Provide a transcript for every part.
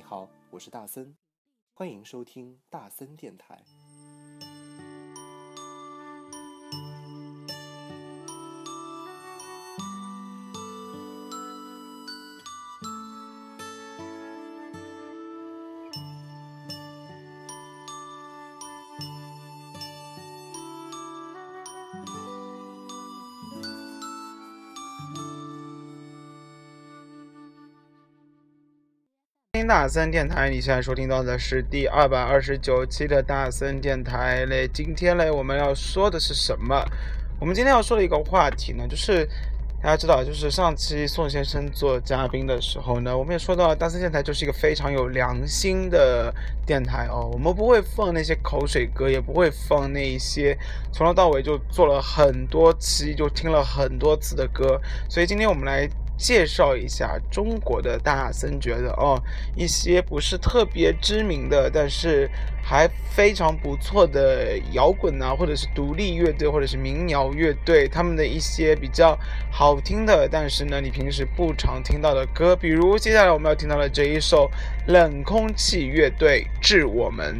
你好，我是大森，欢迎收听大森电台。大森电台，你现在收听到的是第二百二十九期的大森电台嘞。今天嘞，我们要说的是什么？我们今天要说的一个话题呢，就是大家知道，就是上期宋先生做嘉宾的时候呢，我们也说到，大森电台就是一个非常有良心的电台哦。我们不会放那些口水歌，也不会放那一些从头到尾就做了很多期，就听了很多次的歌。所以今天我们来。介绍一下中国的大森觉得哦，一些不是特别知名的，但是还非常不错的摇滚啊，或者是独立乐队，或者是民谣乐队，他们的一些比较好听的，但是呢，你平时不常听到的歌，比如接下来我们要听到的这一首冷空气乐队《致我们》。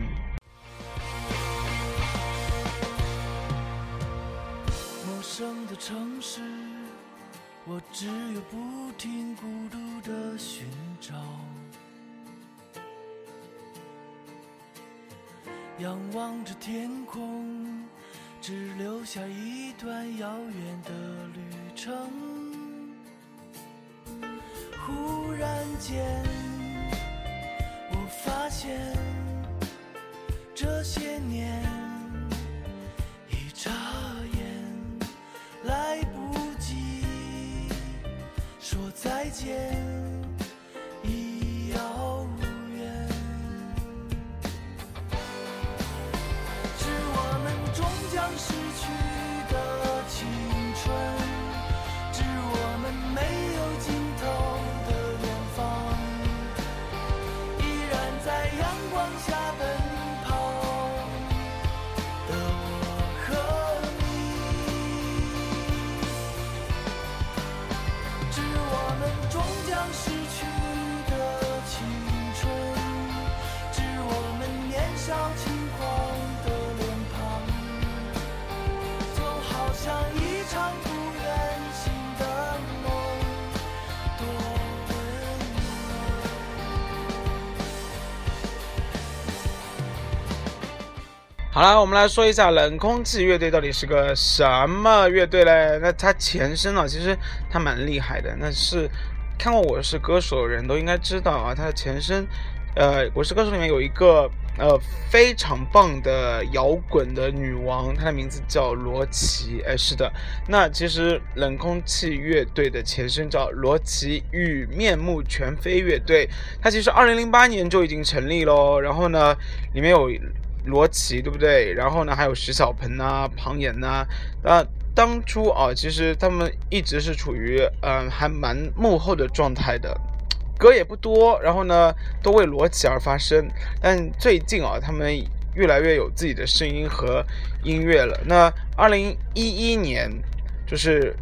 仰望着天空，只留下一段遥远的旅程。忽然间，我发现这些年一眨眼来不及说。再见，好了，我们来说一下冷空气乐队到底是个什么乐队嘞？那它前身呢，其实它蛮厉害的。那是看过《我是歌手》的人都应该知道啊，它的前身，呃，《我是歌手》里面有一个呃非常棒的摇滚的女王，她的名字叫罗琦。哎，是的，那其实冷空气乐队的前身叫罗琦与面目全非乐队，它其实二零零八年就已经成立喽。然后呢，里面有。罗琦对不对？然后呢，还有石小鹏呐、庞岩呐。那当初啊，其实他们一直是处于嗯还蛮幕后的状态的，歌也不多。然后呢，都为罗琦而发声。但最近啊，他们越来越有自己的声音和音乐了。那二零一一年，就是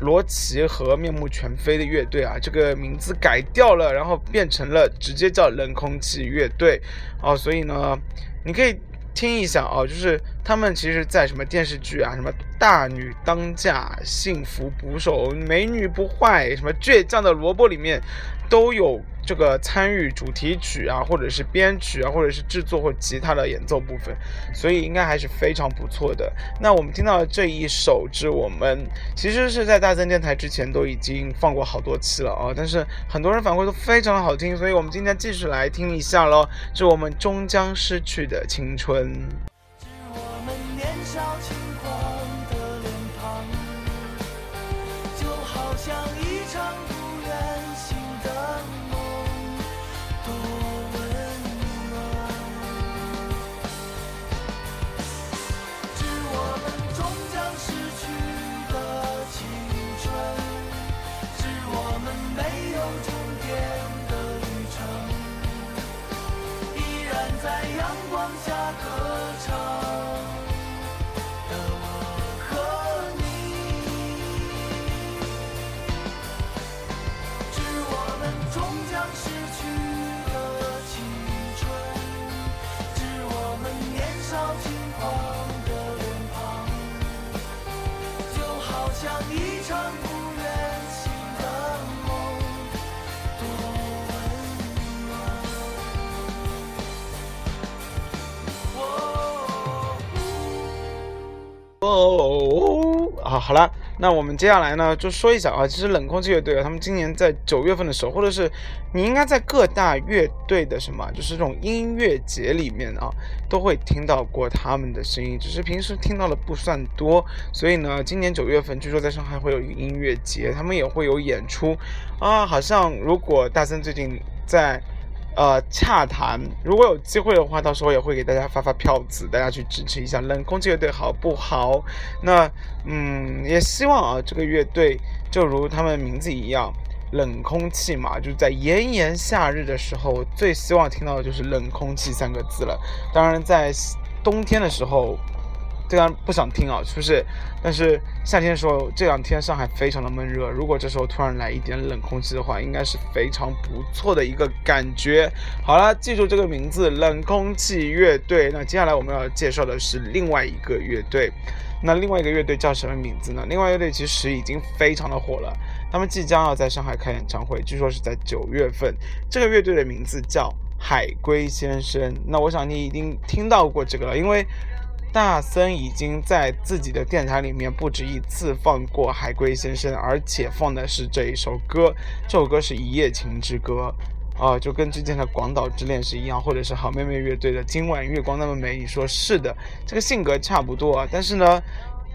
罗琦和面目全非的乐队啊，这个名字改掉了，然后变成了直接叫冷空气乐队哦。所以呢。你可以听一下哦，就是他们其实，在什么电视剧啊，什么《大女当嫁》《幸福捕手》《美女不坏》什么《倔强的萝卜》里面，都有。这个参与主题曲啊，或者是编曲啊，或者是制作或吉他的演奏部分，所以应该还是非常不错的。那我们听到这一首之我们其实是在大森电台之前都已经放过好多期了啊，但是很多人反馈都非常的好听，所以我们今天继续来听一下喽。是我们终将失去的青春。哦啊，好了，那我们接下来呢就说一下啊，其实冷空气乐队啊，他们今年在九月份的时候，或者是你应该在各大乐队的什么，就是这种音乐节里面啊，都会听到过他们的声音，只是平时听到的不算多。所以呢，今年九月份据说在上海会有一个音乐节，他们也会有演出啊。好像如果大森最近在。呃，洽谈，如果有机会的话，到时候也会给大家发发票子，大家去支持一下冷空气乐队，好不好？那，嗯，也希望啊，这个乐队就如他们名字一样，冷空气嘛，就是在炎炎夏日的时候，最希望听到的就是冷空气三个字了。当然，在冬天的时候。这样不想听啊，是不是？但是夏天的时候，这两天上海非常的闷热，如果这时候突然来一点冷空气的话，应该是非常不错的一个感觉。好了，记住这个名字，冷空气乐队。那接下来我们要介绍的是另外一个乐队。那另外一个乐队叫什么名字呢？另外乐队其实已经非常的火了，他们即将要在上海开演唱会，据说是在九月份。这个乐队的名字叫海龟先生。那我想你一定听到过这个了，因为。大森已经在自己的电台里面不止一次放过海龟先生，而且放的是这一首歌。这首歌是一夜情之歌，啊，就跟之前的广岛之恋是一样，或者是好妹妹乐队的今晚月光那么美。你说是的，这个性格差不多，但是呢。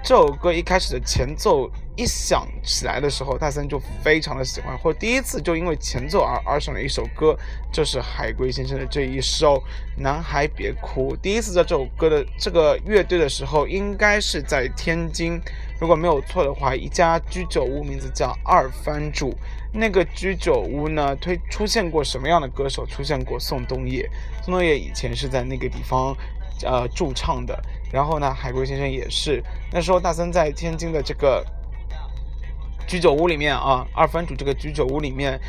这首歌一开始的前奏一响起来的时候，大森就非常的喜欢，或第一次就因为前奏而而上了一首歌，就是海龟先生的这一首《男孩别哭》。第一次在这首歌的这个乐队的时候，应该是在天津，如果没有错的话，一家居酒屋，名字叫二番主。那个居酒屋呢，推出现过什么样的歌手？出现过宋冬野，宋冬野以前是在那个地方。呃，驻唱的，然后呢，海龟先生也是。那时候大森在天津的这个居酒屋里面啊，二番主这个居酒屋里面，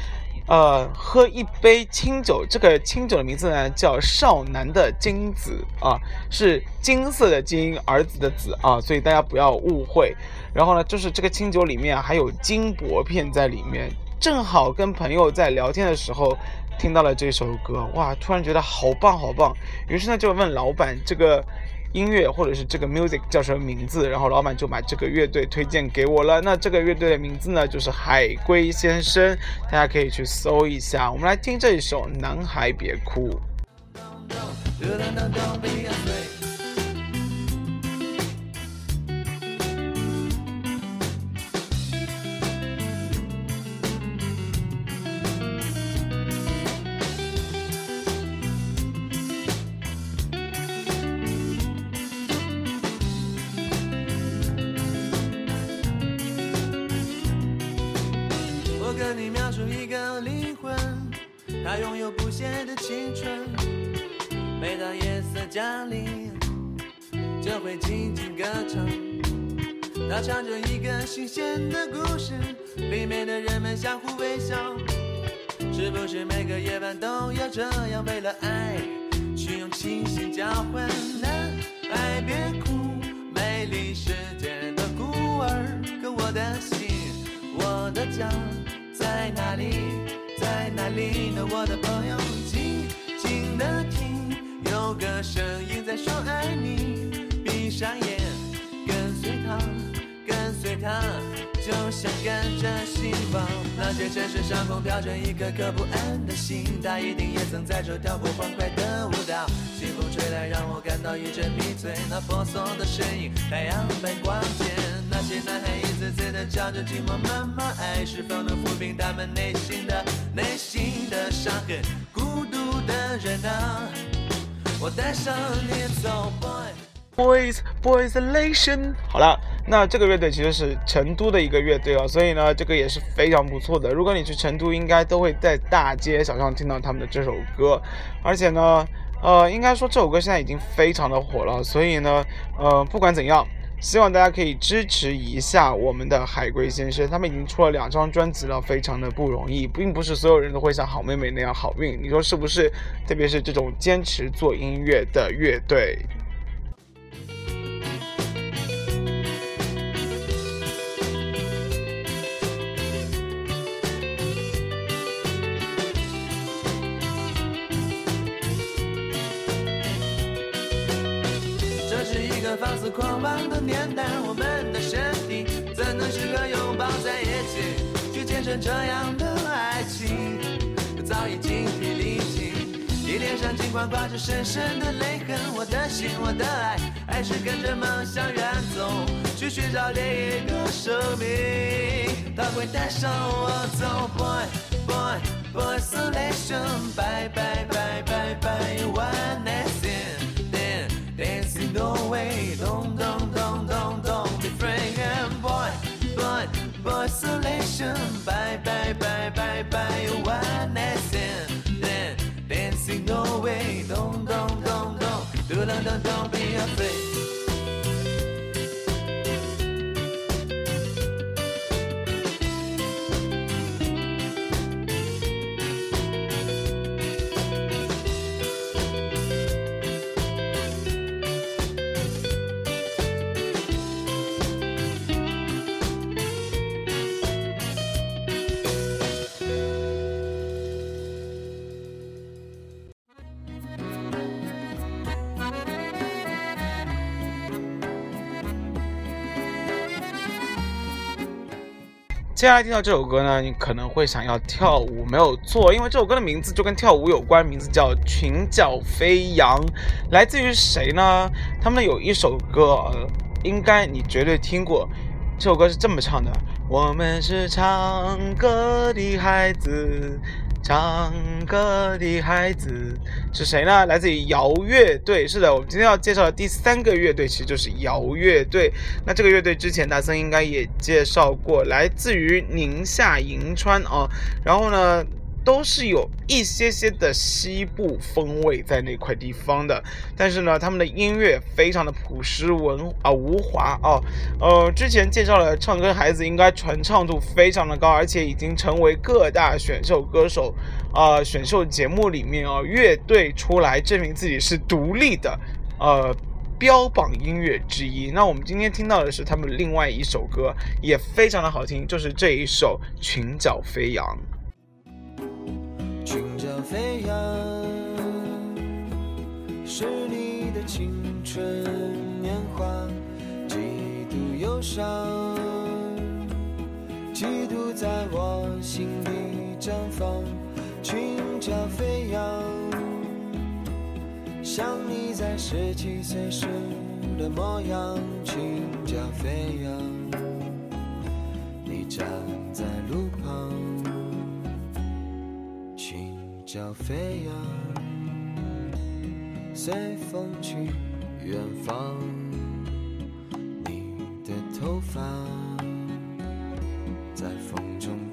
呃，喝一杯清酒。这个清酒的名字呢叫少男的金子啊，是金色的金，儿子的子啊，所以大家不要误会。然后呢，就是这个清酒里面还有金箔片在里面。正好跟朋友在聊天的时候听到了这首歌，哇，突然觉得好棒好棒。于是呢就问老板这个音乐或者是这个 music 叫什么名字，然后老板就把这个乐队推荐给我了。那这个乐队的名字呢就是海龟先生，大家可以去搜一下。我们来听这一首《男孩别哭》。家里，就会轻轻歌唱。他唱着一个新鲜的故事，里面的人们相互微笑。是不是每个夜晚都要这样，为了爱去用清醒交换？男孩别哭，美丽世界的孤儿，可我的心，我的家在哪里？在哪里呢，我的朋友？静，有个声音在说爱你。闭上眼，跟随他，跟随他，就像跟着希望。那些城市上空飘着一颗颗不安的心，他一定也曾在这跳过欢快的舞蹈。清风吹来，让我感到一阵迷醉。那婆娑的身影，太阳般光洁。那些男孩一次次的叫着寂寞妈妈，爱是否能抚平他们内心的内心的伤痕？孤独的人啊，我带上你走，boy，boys boys elation。好了，那这个乐队其实是成都的一个乐队哦，所以呢，这个也是非常不错的。如果你去成都，应该都会在大街小巷听到他们的这首歌，而且呢，呃，应该说这首歌现在已经非常的火了，所以呢，呃，不管怎样。希望大家可以支持一下我们的海龟先生，他们已经出了两张专辑了，非常的不容易，并不是所有人都会像好妹妹那样好运，你说是不是？特别是这种坚持做音乐的乐队。这样的爱情？早已精疲力尽，你脸上尽管挂着深深的泪痕，我的心，我的爱，还是跟着梦想远走，去寻找另一个生命，他会带上我走，boy boy boy isolation，拜拜拜拜拜，one night stand dancing no way, don't voice. Bye, bye, bye, bye, bye, One wildness. 接下来听到这首歌呢，你可能会想要跳舞，没有错，因为这首歌的名字就跟跳舞有关，名字叫《裙角飞扬》，来自于谁呢？他们有一首歌，应该你绝对听过，这首歌是这么唱的：我们是唱歌的孩子。唱歌的孩子是谁呢？来自于摇乐队。是的，我们今天要介绍的第三个乐队其实就是摇乐队。那这个乐队之前大森应该也介绍过，来自于宁夏银川啊。然后呢？都是有一些些的西部风味在那块地方的，但是呢，他们的音乐非常的朴实文啊无华啊，呃，之前介绍了唱歌孩子应该传唱度非常的高，而且已经成为各大选秀歌手啊选秀节目里面啊乐队出来证明自己是独立的呃标榜音乐之一。那我们今天听到的是他们另外一首歌，也非常的好听，就是这一首《裙角飞扬》。裙角飞扬，是你的青春年华，几度忧伤，几度在我心里绽放。裙角飞扬，像你在十七岁时的模样。裙角飞扬，你站在路旁。小飞扬，随风去远方。你的头发在风中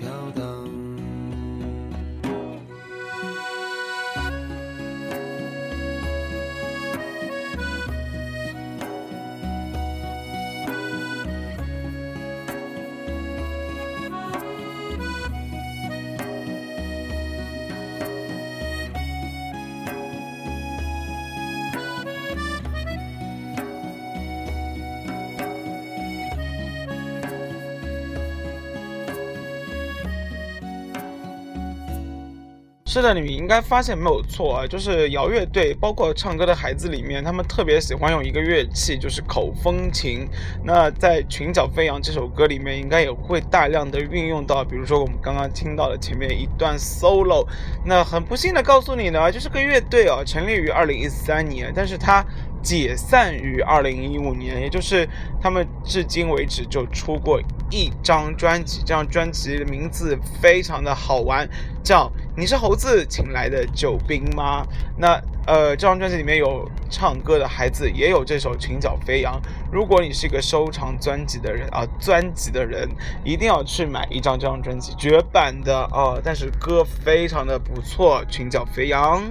是的，你们应该发现没有错啊，就是摇乐队，包括唱歌的孩子里面，他们特别喜欢用一个乐器，就是口风琴。那在《裙角飞扬》这首歌里面，应该也会大量的运用到，比如说我们刚刚听到的前面一段 solo。那很不幸的告诉你呢，就是个乐队啊，成立于二零一三年，但是它。解散于二零一五年，也就是他们至今为止就出过一张专辑，这张专辑的名字非常的好玩，叫《你是猴子请来的救兵吗》。那呃，这张专辑里面有唱歌的孩子，也有这首《裙角飞扬》。如果你是一个收藏专辑的人啊，专辑的人一定要去买一张这张专辑，绝版的啊，但是歌非常的不错，《裙角飞扬》。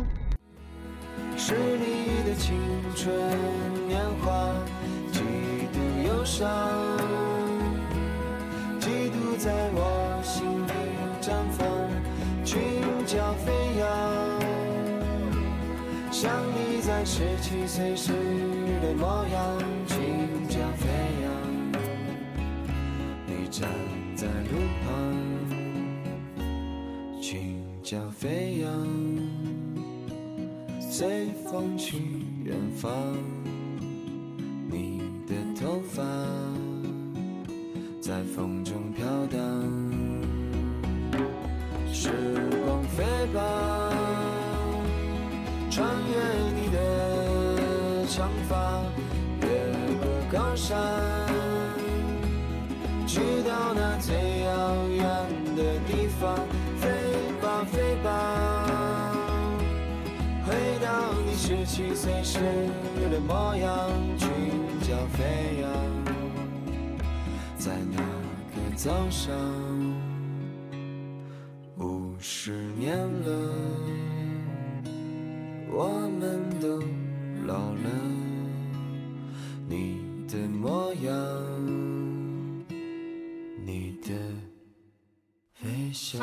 是你的青春年华，几度忧伤，几度在我心。裙角飞扬，像你在十七岁时的模样。裙角飞扬，你站在路旁。裙角飞扬，随风去远方。你的头发在风中飘荡。时光飞吧，穿越你的长发，越过高山，去到那最遥远的地方。飞吧，飞吧，回到你十七岁时的模样，裙角飞扬，在那个早上。十年了，我们都老了，你的模样，你的微笑。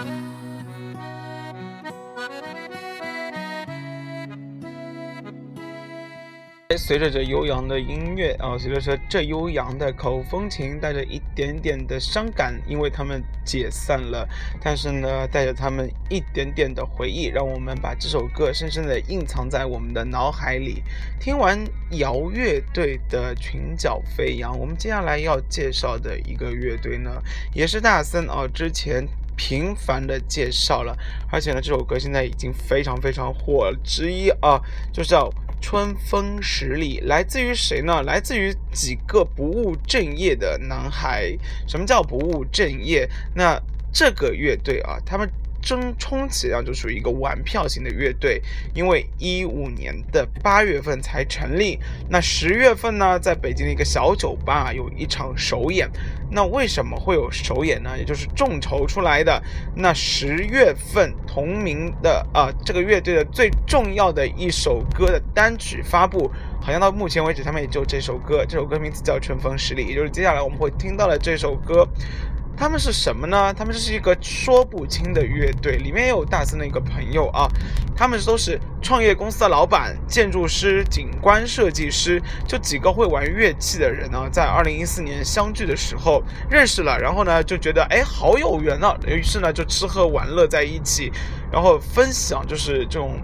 随着这悠扬的音乐啊，随着这这悠扬的口风琴，带着一点点的伤感，因为他们解散了。但是呢，带着他们一点点的回忆，让我们把这首歌深深的印藏在我们的脑海里。听完摇乐队的《裙角飞扬》，我们接下来要介绍的一个乐队呢，也是大森啊之前频繁的介绍了，而且呢，这首歌现在已经非常非常火之一啊，就是叫。春风十里来自于谁呢？来自于几个不务正业的男孩。什么叫不务正业？那这个乐队啊，他们。真充其量就属于一个玩票型的乐队，因为一五年的八月份才成立，那十月份呢，在北京的一个小酒吧有一场首演。那为什么会有首演呢？也就是众筹出来的。那十月份同名的啊，这个乐队的最重要的一首歌的单曲发布，好像到目前为止他们也就这首歌，这首歌名字叫《春风十里》，也就是接下来我们会听到的这首歌。他们是什么呢？他们这是一个说不清的乐队，里面也有大森的一个朋友啊。他们都是创业公司的老板、建筑师、景观设计师，就几个会玩乐器的人呢，在二零一四年相聚的时候认识了，然后呢就觉得哎好有缘啊，于是呢就吃喝玩乐在一起，然后分享就是这种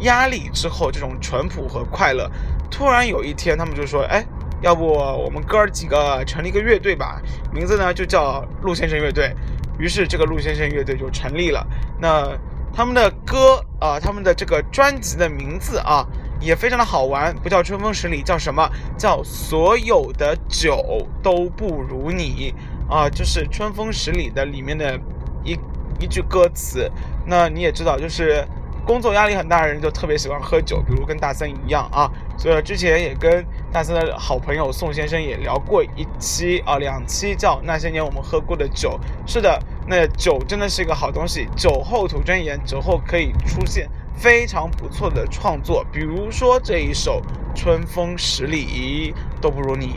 压力之后这种淳朴和快乐。突然有一天，他们就说哎。要不我们哥儿几个成立一个乐队吧，名字呢就叫陆先生乐队。于是这个陆先生乐队就成立了。那他们的歌啊，他们的这个专辑的名字啊，也非常的好玩，不叫春风十里，叫什么？叫所有的酒都不如你啊，就是春风十里的里面的一一句歌词。那你也知道，就是。工作压力很大的人就特别喜欢喝酒，比如跟大森一样啊。所以之前也跟大森的好朋友宋先生也聊过一期啊，两期叫那些年我们喝过的酒。是的，那酒真的是一个好东西，酒后吐真言，酒后可以出现非常不错的创作，比如说这一首《春风十里》都不如你。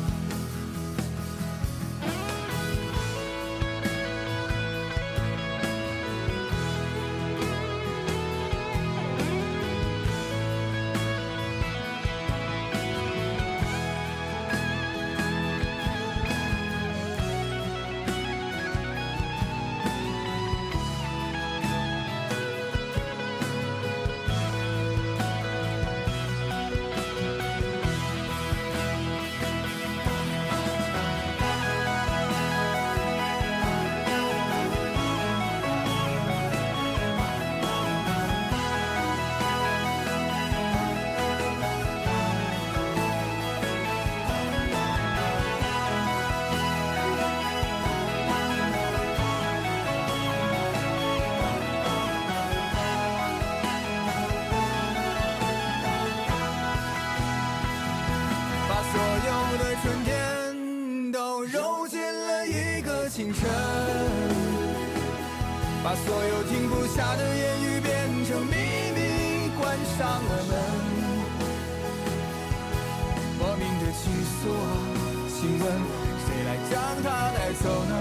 把所有停不下的言语变成秘密，关上了门。莫名的情愫啊，请问谁来将它带走呢？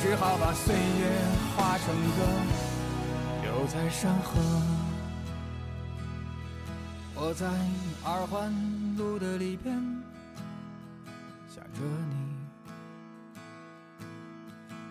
只好把岁月化成歌，留在山河。我在二环路的里边想着你，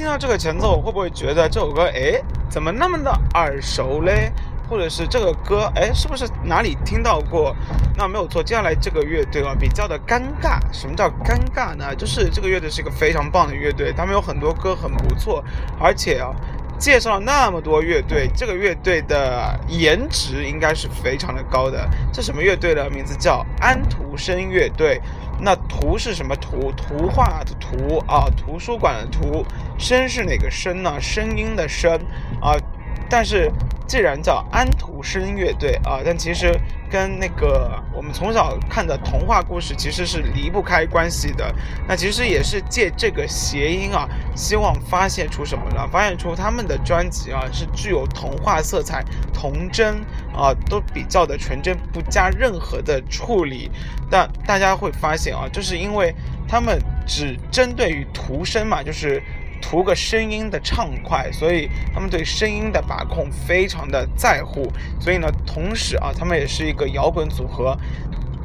听到这个前奏，我会不会觉得这首歌，哎，怎么那么的耳熟嘞？或者是这个歌，哎，是不是哪里听到过？那没有错，接下来这个乐队啊，比较的尴尬。什么叫尴尬呢？就是这个乐队是一个非常棒的乐队，他们有很多歌很不错，而且啊。介绍了那么多乐队，这个乐队的颜值应该是非常的高的。这什么乐队呢？名字叫安徒生乐队。那图是什么图？图画图啊，图书馆的图。声是哪个声呢？声音的声啊。但是既然叫安徒生乐队啊，但其实跟那个我们从小看的童话故事其实是离不开关系的。那其实也是借这个谐音啊，希望发现出什么呢？发现出他们的专辑啊是具有童话色彩、童真啊，都比较的纯真，不加任何的处理。但大家会发现啊，就是因为他们只针对于图声嘛，就是。图个声音的畅快，所以他们对声音的把控非常的在乎。所以呢，同时啊，他们也是一个摇滚组合，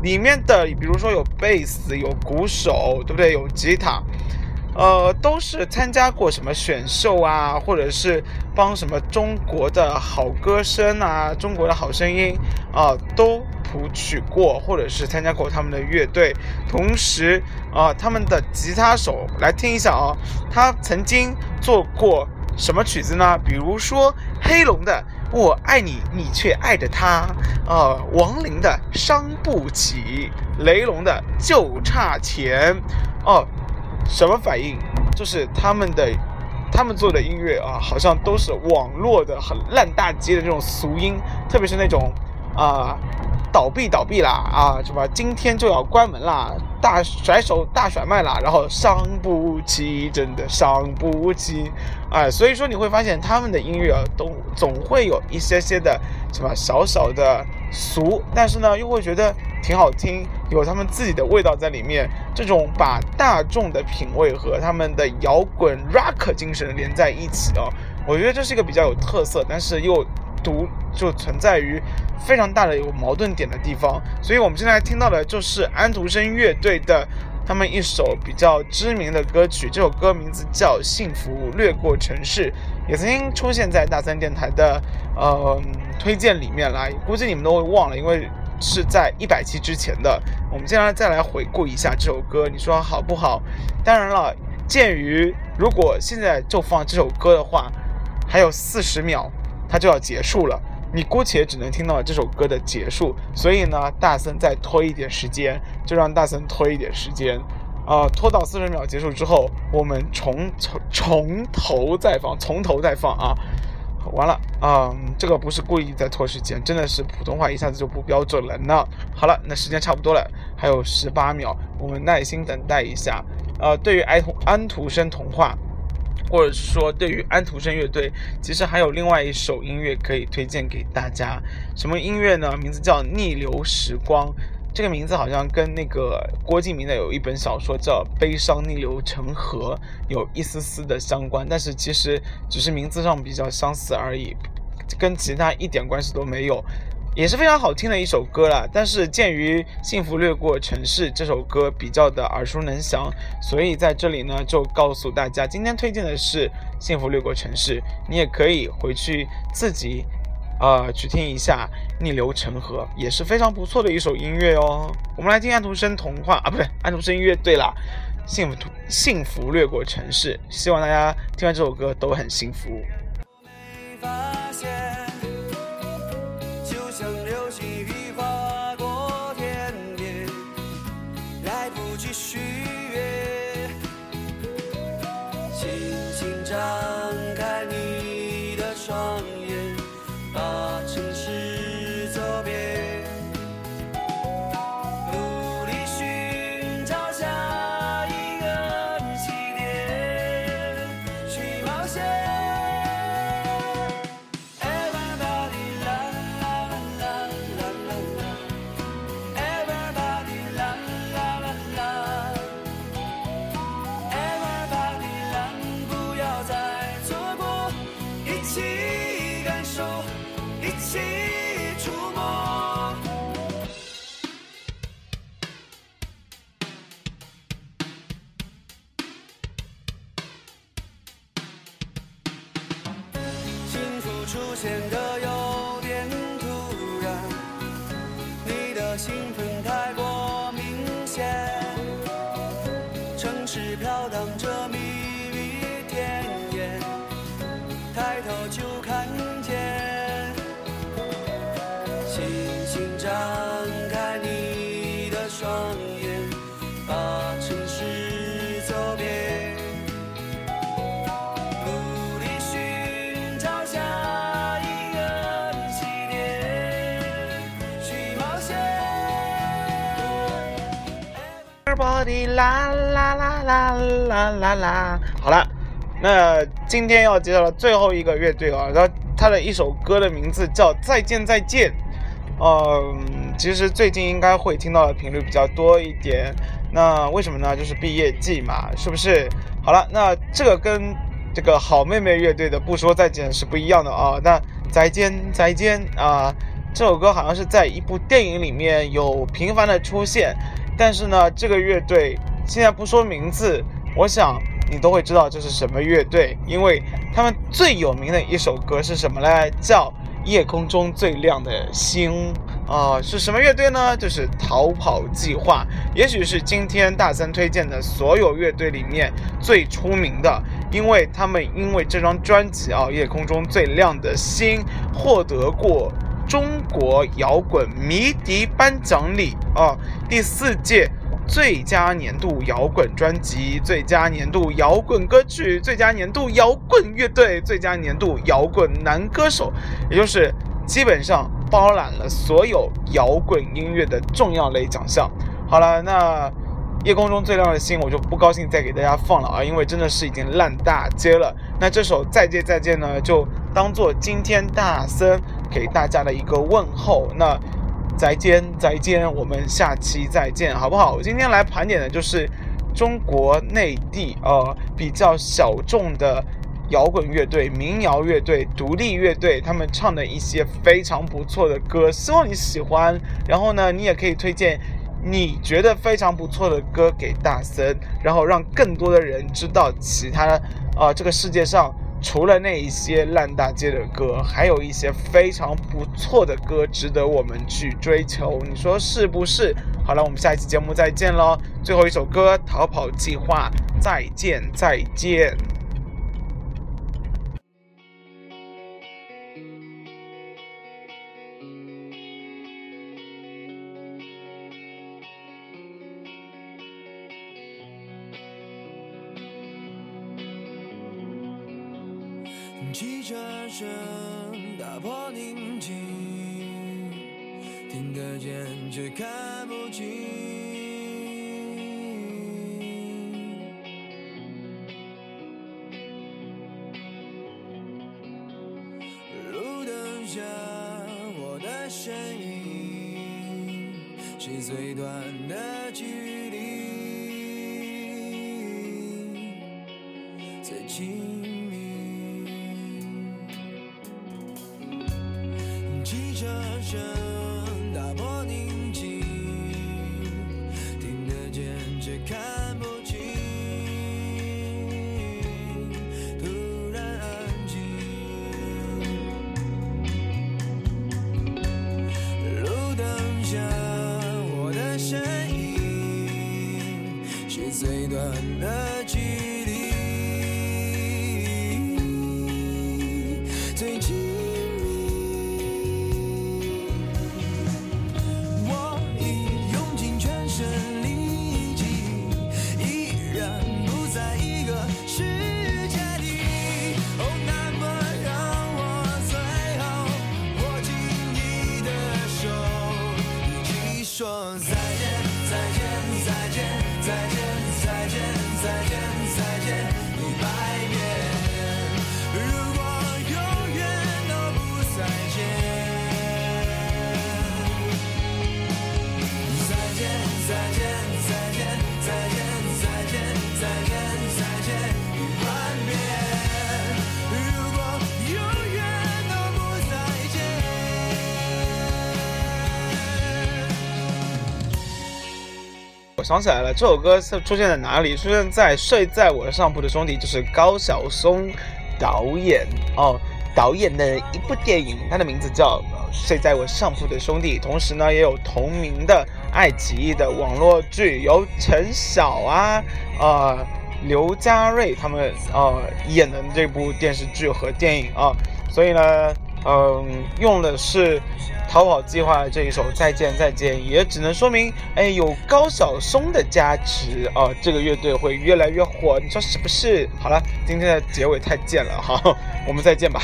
里面的比如说有贝斯、有鼓手，对不对？有吉他，呃，都是参加过什么选秀啊，或者是帮什么中国的好歌声啊、中国的好声音啊，都。谱曲过，或者是参加过他们的乐队，同时啊，他们的吉他手来听一下啊，他曾经做过什么曲子呢？比如说黑龙的《我爱你，你却爱着他》，啊，王林的《伤不起》，雷龙的《就差钱》，哦，什么反应？就是他们的，他们做的音乐啊，好像都是网络的很烂大街的这种俗音，特别是那种啊。倒闭倒闭啦啊，什么今天就要关门啦，大甩手大甩卖啦，然后伤不起，真的伤不起，哎，所以说你会发现他们的音乐啊，都总会有一些些的什么小小的俗，但是呢，又会觉得挺好听，有他们自己的味道在里面。这种把大众的品味和他们的摇滚 rock 精神连在一起啊，我觉得这是一个比较有特色，但是又。独就存在于非常大的有矛盾点的地方，所以我们现在听到的就是安徒生乐队的他们一首比较知名的歌曲，这首歌名字叫《幸福掠过城市》，也曾经出现在大三电台的呃推荐里面来，估计你们都会忘了，因为是在一百期之前的。我们接下来再来回顾一下这首歌，你说好不好？当然了，鉴于如果现在就放这首歌的话，还有四十秒。它就要结束了。你姑且只能听到这首歌的结束，所以呢，大森再拖一点时间，就让大森拖一点时间，啊，拖到四十秒结束之后，我们从从从头再放，从头再放啊，完了啊，这个不是故意在拖时间，真的是普通话一下子就不标准了呢。好了，那时间差不多了，还有十八秒，我们耐心等待一下。呃，对于安徒安徒生童话。或者是说，对于安徒生乐队，其实还有另外一首音乐可以推荐给大家。什么音乐呢？名字叫《逆流时光》。这个名字好像跟那个郭敬明的有一本小说叫《悲伤逆流成河》有一丝丝的相关，但是其实只是名字上比较相似而已，跟其他一点关系都没有。也是非常好听的一首歌了，但是鉴于《幸福掠过城市》这首歌比较的耳熟能详，所以在这里呢就告诉大家，今天推荐的是《幸福掠过城市》，你也可以回去自己，呃，去听一下《逆流成河》，也是非常不错的一首音乐哦。我们来听安徒生童话啊，不对，安徒生乐队啦，《幸福幸福掠过城市》，希望大家听完这首歌都很幸福。是飘啦啦啦啦啦啦啦！好了，那今天要介绍的最后一个乐队啊，然后他的一首歌的名字叫《再见再见》。嗯，其实最近应该会听到的频率比较多一点。那为什么呢？就是毕业季嘛，是不是？好了，那这个跟这个好妹妹乐队的不说再见是不一样的啊。那再见再见啊，这首歌好像是在一部电影里面有频繁的出现。但是呢，这个乐队现在不说名字，我想你都会知道这是什么乐队，因为他们最有名的一首歌是什么呢？叫《夜空中最亮的星》啊、是什么乐队呢？就是逃跑计划。也许是今天大森推荐的所有乐队里面最出名的，因为他们因为这张专辑啊，《夜空中最亮的星》获得过。中国摇滚迷笛颁奖礼啊，第四届最佳年度摇滚专辑、最佳年度摇滚歌曲、最佳年度摇滚乐队、最佳年度摇滚男歌手，也就是基本上包揽了所有摇滚音乐的重要类奖项。好了，那夜空中最亮的星，我就不高兴再给大家放了啊，因为真的是已经烂大街了。那这首再见再见呢，就当做今天大森给大家的一个问候。那再见再见，我们下期再见，好不好？我今天来盘点的就是中国内地呃比较小众的摇滚乐队、民谣乐队、独立乐队，他们唱的一些非常不错的歌，希望你喜欢。然后呢，你也可以推荐你觉得非常不错的歌给大森，然后让更多的人知道其他呃、这个世界上除了那一些烂大街的歌，还有一些非常不错的歌值得我们去追求。你说是不是？好了，我们下一期节目再见喽！最后一首歌《逃跑计划》，再见再见。汽车声想起来了，这首歌是出现在哪里？出现在《睡在我上铺的兄弟》，就是高晓松导演哦导演的一部电影，它的名字叫《睡在我上铺的兄弟》。同时呢，也有同名的爱奇艺的网络剧，由陈晓啊、呃刘嘉瑞他们呃演的这部电视剧和电影啊。所以呢，嗯，用的是。逃跑计划这一首《再见再见》也只能说明，哎，有高晓松的加持啊，这个乐队会越来越火，你说是不是？好了，今天的结尾太贱了，好，我们再见吧。